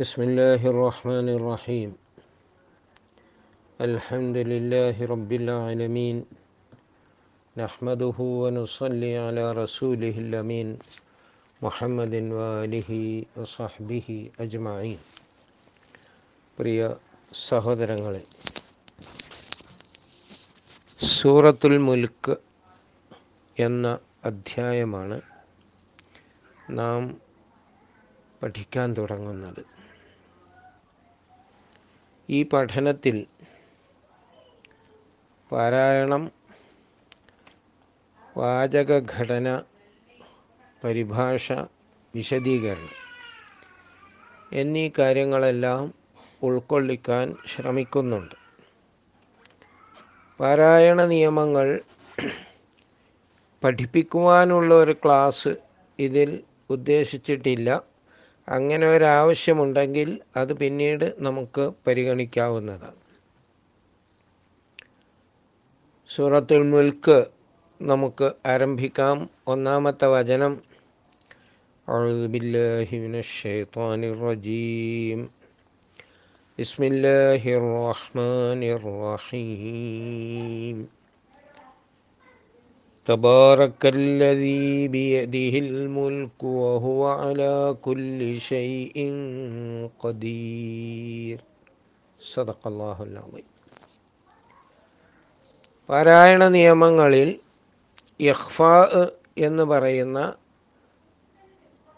بسم الله الرحمن الرحيم الحمد لله رب العالمين نحمده ونصلي على رسوله الأمين محمد وآله وصحبه أجمعين പ്രിയ സഹോദരങ്ങളെ സൂറത്തുൽ മുൽക്ക് എന്ന അധ്യായമാണ് നാം പഠിക്കാൻ തുടങ്ങുന്നത് ഈ പഠനത്തിൽ പാരായണം വാചകഘടന പരിഭാഷ വിശദീകരണം എന്നീ കാര്യങ്ങളെല്ലാം ഉൾക്കൊള്ളിക്കാൻ ശ്രമിക്കുന്നുണ്ട്. പാരായണ നിയമങ്ങൾ പഠിപ്പിക്കുവാനുള്ള ഒരു ക്ലാസ് ഇതിൽ ഉദ്ദേശിച്ചിട്ടില്ല. അങ്ങനെ ഒരാവശ്യമുണ്ടെങ്കിൽ അത് പിന്നീട് നമുക്ക് പരിഗണിക്കാവുന്നതാണ് സൂറത്തുൽ മുൽക്ക് നമുക്ക് ആരംഭിക്കാം ഒന്നാമത്തെ വചനം أعوذ بالله من الشيطان الرجيم بسم الله الرحمن الرحيم تبارك الذي بيده الملك وهو على كل شيء قدير صدق الله العظيم പാരായണ നിയമങ്ങളിൽ ഇഖ്ഫാ എന്ന് പറയുന്ന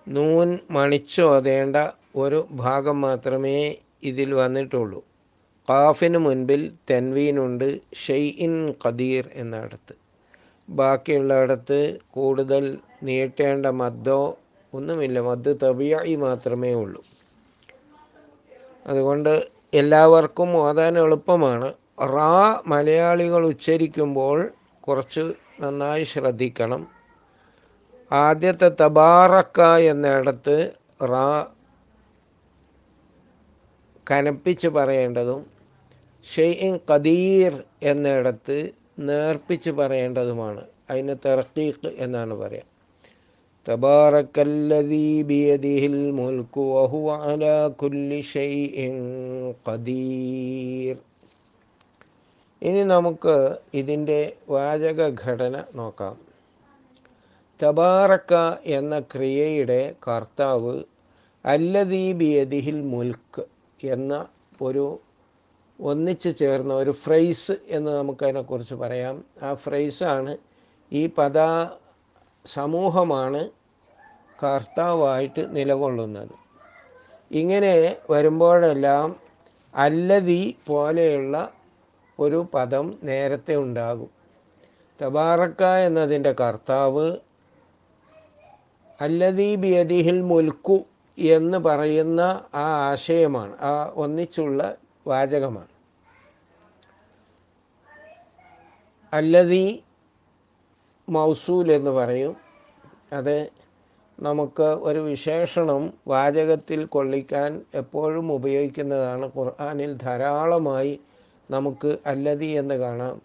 നൂൻ മണിച്ചോതേണ്ട ഒരു ഭാഗം മാത്രമേ ഇതിൽ വന്നിട്ടുള്ളൂ ഖാഫിന് മുൻപിൽ തെൻവീനുണ്ട് ഷെയ്ഇൻ ഖദീർ എന്നിടത്ത് ബാക്കിയുള്ളിടത്ത് കൂടുതൽ നീട്ടേണ്ട മദ്ദോ ഒന്നുമില്ല. മദ് തബിയായി മാത്രമേ ഉള്ളൂ. അതുകൊണ്ട് എല്ലാവർക്കും ഓതാൻ എളുപ്പമാണ്. റാ മലയാളികൾ ഉച്ചരിക്കുമ്പോൾ കുറച്ച് നന്നായി ശ്രദ്ധിക്കണം. ആദ്യത്തെ തബാറക്ക എന്നിടത്ത് റാ കനപ്പിച്ച് പറയേണ്ടതും ഷെയ്ഇൻ കദീർ എന്നിടത്ത് നേർപ്പിച്ച് പറയേണ്ടതുമാണ്. അതിന് തെറക്കീക്ക് എന്നാണ് പറയാം. അലാ കുല്ലി ഷൈഇൻ ഖദീർ. ഇനി നമുക്ക് ഇതിന്റെ വാചക ഘടന നോക്കാം. തബാറക്ക എന്ന ക്രിയയുടെ കർത്താവ് അല്ലദീ ബിയദിഹിൽ മുൽക്ക് എന്ന ഒരു ഒന്നിച്ചു ചേർന്ന ഒരു ഫ്രൈസ് എന്ന് നമുക്കതിനെക്കുറിച്ച് പറയാം. ആ ഫ്രൈസാണ് ഈ പദ സമൂഹമാണ് കർത്താവായിട്ട് നിലകൊള്ളുന്നത്. ഇങ്ങനെ വരുമ്പോഴെല്ലാം അല്ലതി പോലെയുള്ള ഒരു പദം നേരത്തെ ഉണ്ടാകും. തബാറക്ക എന്നതിന്റെ കർത്താവ് അല്ലതി ബിയദിഹിൽ മുൽക്കു എന്ന് പറയുന്ന ആ ആശയമാണ് ആ ഒന്നിച്ചുള്ള വാചകമാണ്. അല്ലതി മൗസൂൽ എന്ന് പറയും. അത് നമുക്ക് ഒരു വിശേഷണം വാചകത്തിൽ കൊള്ളിക്കാൻ എപ്പോഴും ഉപയോഗിക്കുന്നതാണ്. ഖുർആാനിൽ ധാരാളമായി നമുക്ക് അല്ലതി എന്ന് കാണാം.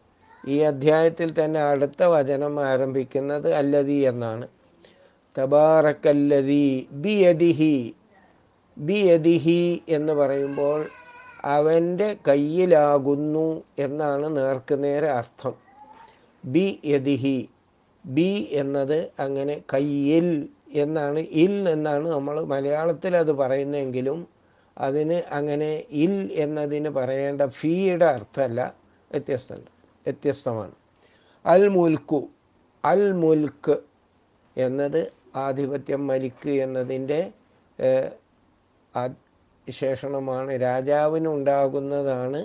ഈ അധ്യായത്തിൽ തന്നെ അടുത്ത വചനം ആരംഭിക്കുന്നത് അല്ലതി എന്നാണ്. തബാറക്കല്ലതി ബി യദിഹി ബി യദിഹി എന്ന് പറയുമ്പോൾ അവന്റെ കയ്യിലാകുന്നു എന്നാണ് നേർക്കുനേരെ അർത്ഥം. ബി യതിഹി. ബി എന്നത് അങ്ങനെ കയ്യിൽ എന്നാണ്. ഇൽ എന്നാണ് നമ്മൾ മലയാളത്തിൽ അത് പറയുന്നതെങ്കിലും അതിന് അങ്ങനെ ഇൽ എന്നതിന് പറയേണ്ട ഫീയുടെ അർത്ഥമല്ല. വ്യത്യസ്തമുണ്ട്. വ്യത്യസ്തമാണ്. അൽ മുൽക്കു. അൽ മുൽക്ക് എന്നത് ആധിപത്യം മലിക്ക് എന്നതിന്റെ വിശേഷണമാണ് രാജാവിന് ഉണ്ടാകുന്നതാണ്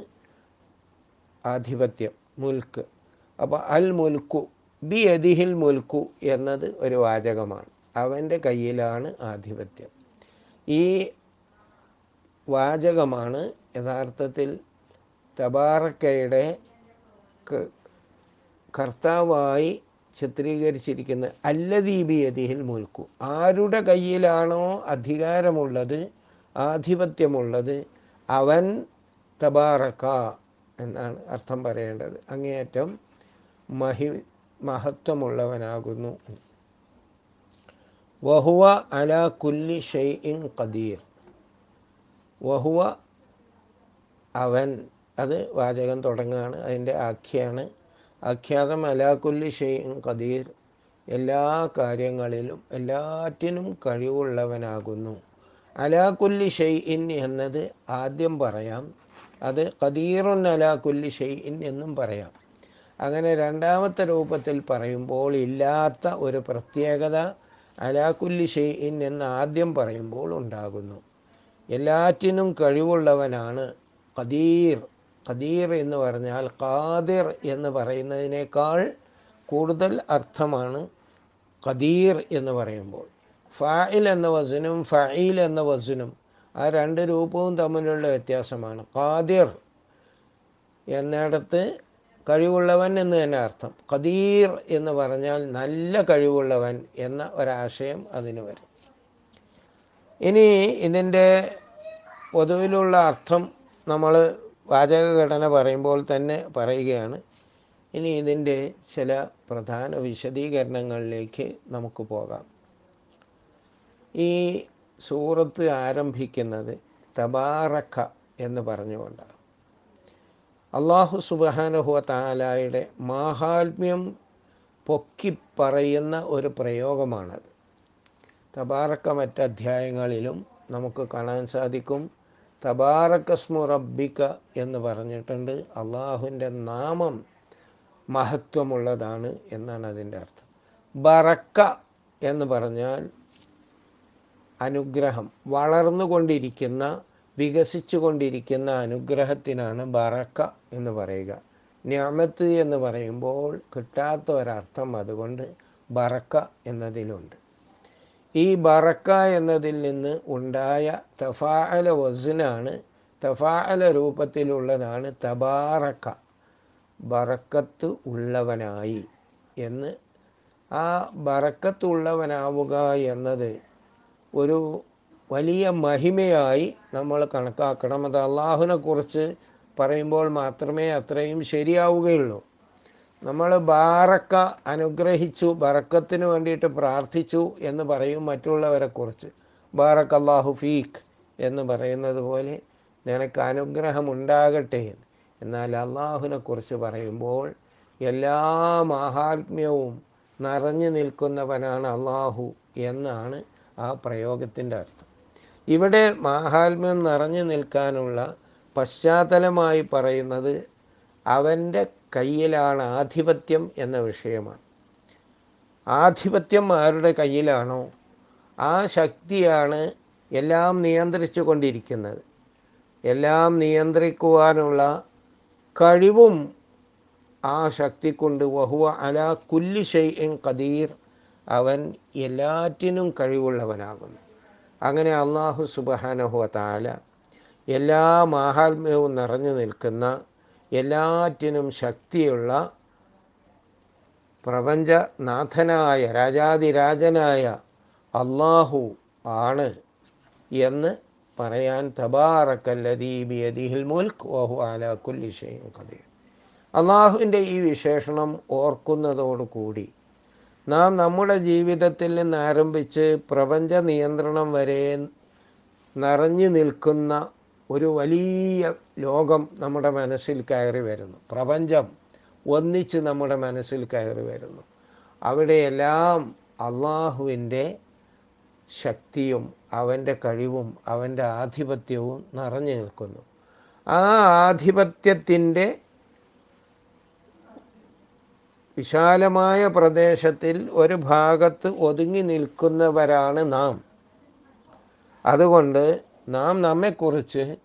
ആധിപത്യം മുൽക്ക്. അപ്പോൾ അൽ മുൽക്കു ബി അദിഹിൽ മുൽക്കു എന്നത് ഒരു വാചകമാണ്. അവന്റെ കയ്യിലാണ് ആധിപത്യം. ഈ വാചകമാണ് യഥാർത്ഥത്തിൽ തബാറക്കയുടെ കർത്താവായി ചിത്രീകരിച്ചിരിക്കുന്നത് അല്ലദീബി അദിഹിൽ മുൽക്കു. ആരുടെ കയ്യിലാണോ അധികാരമുള്ളത് ആധിപത്യമുള്ളത് അവൻ തബാറക്ക എന്നാണ് അർത്ഥം പറയേണ്ടത്. അങ്ങേയറ്റം മഹി മഹത്വമുള്ളവനാകുന്നു. വഹുവ അല കുല്ലി ഷെയ്ഇൻ ഖദീർ. വഹുവ അവൻ അത് വാചകം തുടങ്ങുകയാണ് അതിന്റെ ആഖ്യാണ്. ആഖ്യാതം അലാകുല്ലി ഷെയ്ൻ കദീർ എല്ലാ കാര്യങ്ങളിലും എല്ലാറ്റിനും കഴിവുള്ളവനാകുന്നു. അലാകുല്ലി ഷെയ്ഇൻ എന്നത് ആദ്യം പറയാം. അത് ഖദീറുൻ അലാകുല്ലി ഷെയ്ഇൻ എന്നും പറയാം. അങ്ങനെ രണ്ടാമത്തെ രൂപത്തിൽ പറയുമ്പോൾ ഇല്ലാത്ത ഒരു പ്രത്യേകത അലാകുല്ലി ഷെയ്ഇൻ എന്ന് ആദ്യം പറയുമ്പോൾ ഉണ്ടാകുന്നു. എല്ലാറ്റിനും കഴിവുള്ളവനാണ് കദീർ കദീർ എന്ന് പറഞ്ഞാൽ ഖാദിർ എന്ന് പറയുന്നതിനേക്കാൾ കൂടുതൽ അർത്ഥമാണ് കദീർ എന്ന് പറയുമ്പോൾ. ഫായിൽ എന്ന വസനും ഫായിൽ എന്ന വസനും ആ രണ്ട് രൂപവും തമ്മിലുള്ള വ്യത്യാസമാണ്. ഖാദിർ എന്നിടത്ത് കഴിവുള്ളവൻ എന്ന് തന്നെ അർത്ഥം. ഖദീർ എന്ന് പറഞ്ഞാൽ നല്ല കഴിവുള്ളവൻ എന്ന ഒരാശയം അതിന് വരും. ഇനി ഇതിന്റെ പൊതുവിലുള്ള അർത്ഥം നമ്മൾ വാചകഘടന പറയുമ്പോൾ തന്നെ പറയുകയാണ്. ഇനി ഇതിന്റെ ചില പ്രധാന വിശദീകരണങ്ങളിലേക്ക് നമുക്ക് പോകാം. ഈ സൂറത്ത് ആരംഭിക്കുന്നത് തബാറക്ക എന്ന് പറഞ്ഞുകൊണ്ടാണ്. അള്ളാഹു സുബാനഹുവ താലായുടെ മാഹാത്മ്യം പൊക്കി പറയുന്ന ഒരു പ്രയോഗമാണത്. തബാറക്ക മറ്റധ്യായങ്ങളിലും നമുക്ക് കാണാൻ സാധിക്കും. തബാറക്കസ്മു റബ്ബിക്ക എന്ന് പറഞ്ഞിട്ടുണ്ട്. അള്ളാഹുവിന്റെ നാമം മഹത്വമുള്ളതാണ് എന്നാണ് അതിന്റെ അർത്ഥം. ബറക്ക എന്ന് പറഞ്ഞാൽ അനുഗ്രഹം. വളർന്നുകൊണ്ടിരിക്കുന്ന വികസിച്ചു കൊണ്ടിരിക്കുന്ന അനുഗ്രഹത്തിനാണ് ബറക്ക എന്ന് പറയുക. ഞാമത്ത് എന്ന് പറയുമ്പോൾ കിട്ടാത്ത ഒരർത്ഥം അതുകൊണ്ട് ബറക്ക എന്നതിലുണ്ട്. ഈ ബറക്ക എന്നതിൽ നിന്ന് ഉണ്ടായ തഫാഅല വസിനാണ് തഫാഅല രൂപത്തിലുള്ളതാണ് തബാറക്ക. ബറക്കത്ത് ഉള്ളവനായി എന്ന്. ആ ബറക്കത്തുള്ളവനാവുക എന്നത് ഒരു വലിയ മഹിമയായി നമ്മൾ കണക്കാക്കണം. അത് അള്ളാഹുവിനെ കുറിച്ച് പറയുമ്പോൾ മാത്രമേ അത്രയും ശരിയാവുകയുള്ളൂ. നമ്മൾ ബാറക്ക അനുഗ്രഹിച്ചു ബറക്കത്തിന് വേണ്ടിയിട്ട് പ്രാർത്ഥിച്ചു എന്ന് പറയും മറ്റുള്ളവരെ കുറിച്ച്. ബാറക്ക് അള്ളാഹു ഫീഖ് എന്ന് പറയുന്നത് പോലെ നിനക്ക് അനുഗ്രഹം ഉണ്ടാകട്ടെ എന്നാൽ അള്ളാഹുവിനെ കുറിച്ച് പറയുമ്പോൾ എല്ലാ മാഹാത്മ്യവും നിറഞ്ഞു നിൽക്കുന്നവനാണ് അള്ളാഹു എന്നാണ് ആ പ്രയോഗത്തിന്റെ അർത്ഥം. ഇവിടെ മാഹാത്മ്യം നിറഞ്ഞു നിൽക്കാനുള്ള പശ്ചാത്തലമായി പറയുന്നത് അവന്റെ കയ്യിലാണ് ആധിപത്യം എന്ന വിഷയമാണ്. ആധിപത്യം ആരുടെ കയ്യിലാണോ ആ ശക്തിയാണ് എല്ലാം നിയന്ത്രിച്ചു കൊണ്ടിരിക്കുന്നത്. എല്ലാം നിയന്ത്രിക്കുവാനുള്ള കഴിവും ആ ശക്തി കൊണ്ട് വഹുവ അല കുല്ലി കദീർ അവൻ എല്ലാറ്റിനും കഴിവുള്ളവനാകുന്നു. അങ്ങനെ അള്ളാഹു സുബഹാനഹുവ താല എല്ലാ മാഹാത്മ്യവും നിറഞ്ഞു നിൽക്കുന്ന എല്ലാറ്റിനും ശക്തിയുള്ള പ്രപഞ്ചനാഥനായ രാജാതിരാജനായ അള്ളാഹു ആണ് എന്ന് പറയാൻ തബാറക്കല്ലദീബിയദിഹിൽ മുൽക്ക് ഓഹു അല കുല്ലി കഥയും അള്ളാഹുവിന്റെ ഈ വിശേഷണം ഓർക്കുന്നതോടുകൂടി നാം നമ്മുടെ ജീവിതത്തിൽ നിന്ന് ആരംഭിച്ച് പ്രപഞ്ച നിയന്ത്രണം വരെ നിറഞ്ഞു നിൽക്കുന്ന ഒരു വലിയ ലോകം നമ്മുടെ മനസ്സിൽ കയറി വരുന്നു. പ്രപഞ്ചം ഒന്നിച്ച് നമ്മുടെ മനസ്സിൽ കയറി വരുന്നു. അവിടെയെല്ലാം അള്ളാഹുവിന്റെ ശക്തിയും അവന്റെ കഴിവും അവന്റെ ആധിപത്യവും നിറഞ്ഞു നിൽക്കുന്നു. ആ ആധിപത്യത്തിന്റെ വിശാലമായ പ്രദേശത്തിൽ ഒരു ഭാഗത്ത് ഒതുങ്ങി നിൽക്കുന്നവരാണ് നാം. അതുകൊണ്ട് നാം നമ്മെക്കുറിച്ച്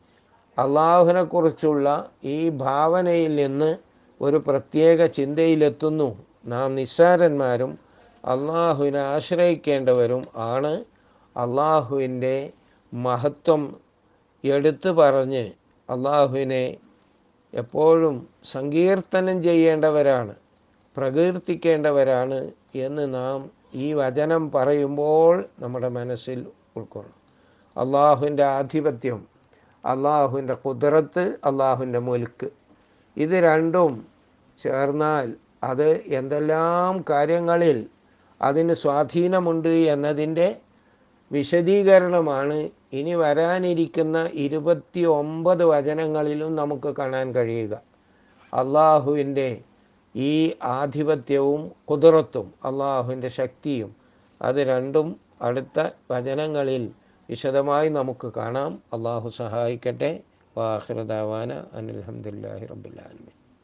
അള്ളാഹുവിനെക്കുറിച്ചുള്ള ഈ ഭാവനയിൽ നിന്ന് ഒരു പ്രത്യേക ചിന്തയിലെത്തുന്നു. നാം നിസ്സാരന്മാരും അള്ളാഹുവിനെ ആശ്രയിക്കേണ്ടവരും ആണ്. അള്ളാഹുവിന്റെ മഹത്വം എടുത്തു പറഞ്ഞ് അള്ളാഹുവിനെ എപ്പോഴും സങ്കീർത്തനം ചെയ്യേണ്ടവരാണ്. പ്രകീർത്തിക്കേണ്ടവരാണ് എന്ന് നാം ഈ വചനം പറയുമ്പോൾ നമ്മുടെ മനസ്സിൽ ഉൾക്കൊള്ളും. അള്ളാഹുവിന്റെ ആധിപത്യം അള്ളാഹുവിന്റെ കുതിരത്ത് അള്ളാഹുവിന്റെ മുൽക്ക് ഇത് രണ്ടും ചേർന്നാൽ അത് എന്തെല്ലാം കാര്യങ്ങളിൽ അതിന് സ്വാധീനമുണ്ട് എന്നതിന്റെ വിശദീകരണമാണ് ഇനി വരാനിരിക്കുന്ന ഇരുപത്തി ഒമ്പത് വചനങ്ങളിലും നമുക്ക് കാണാൻ കഴിയുക. അള്ളാഹുവിന്റെ ഈ ആധിപത്യവും കുതിർത്തും അള്ളാഹുവിന്റെ ശക്തിയും അത് രണ്ടും അടുത്ത വചനങ്ങളിൽ വിശദമായി നമുക്ക് കാണാം. അള്ളാഹു സഹായിക്കട്ടെ. വാഹിറദാവാന അനിൽഹമുല്ലാഹി റബ്ബുലാലമി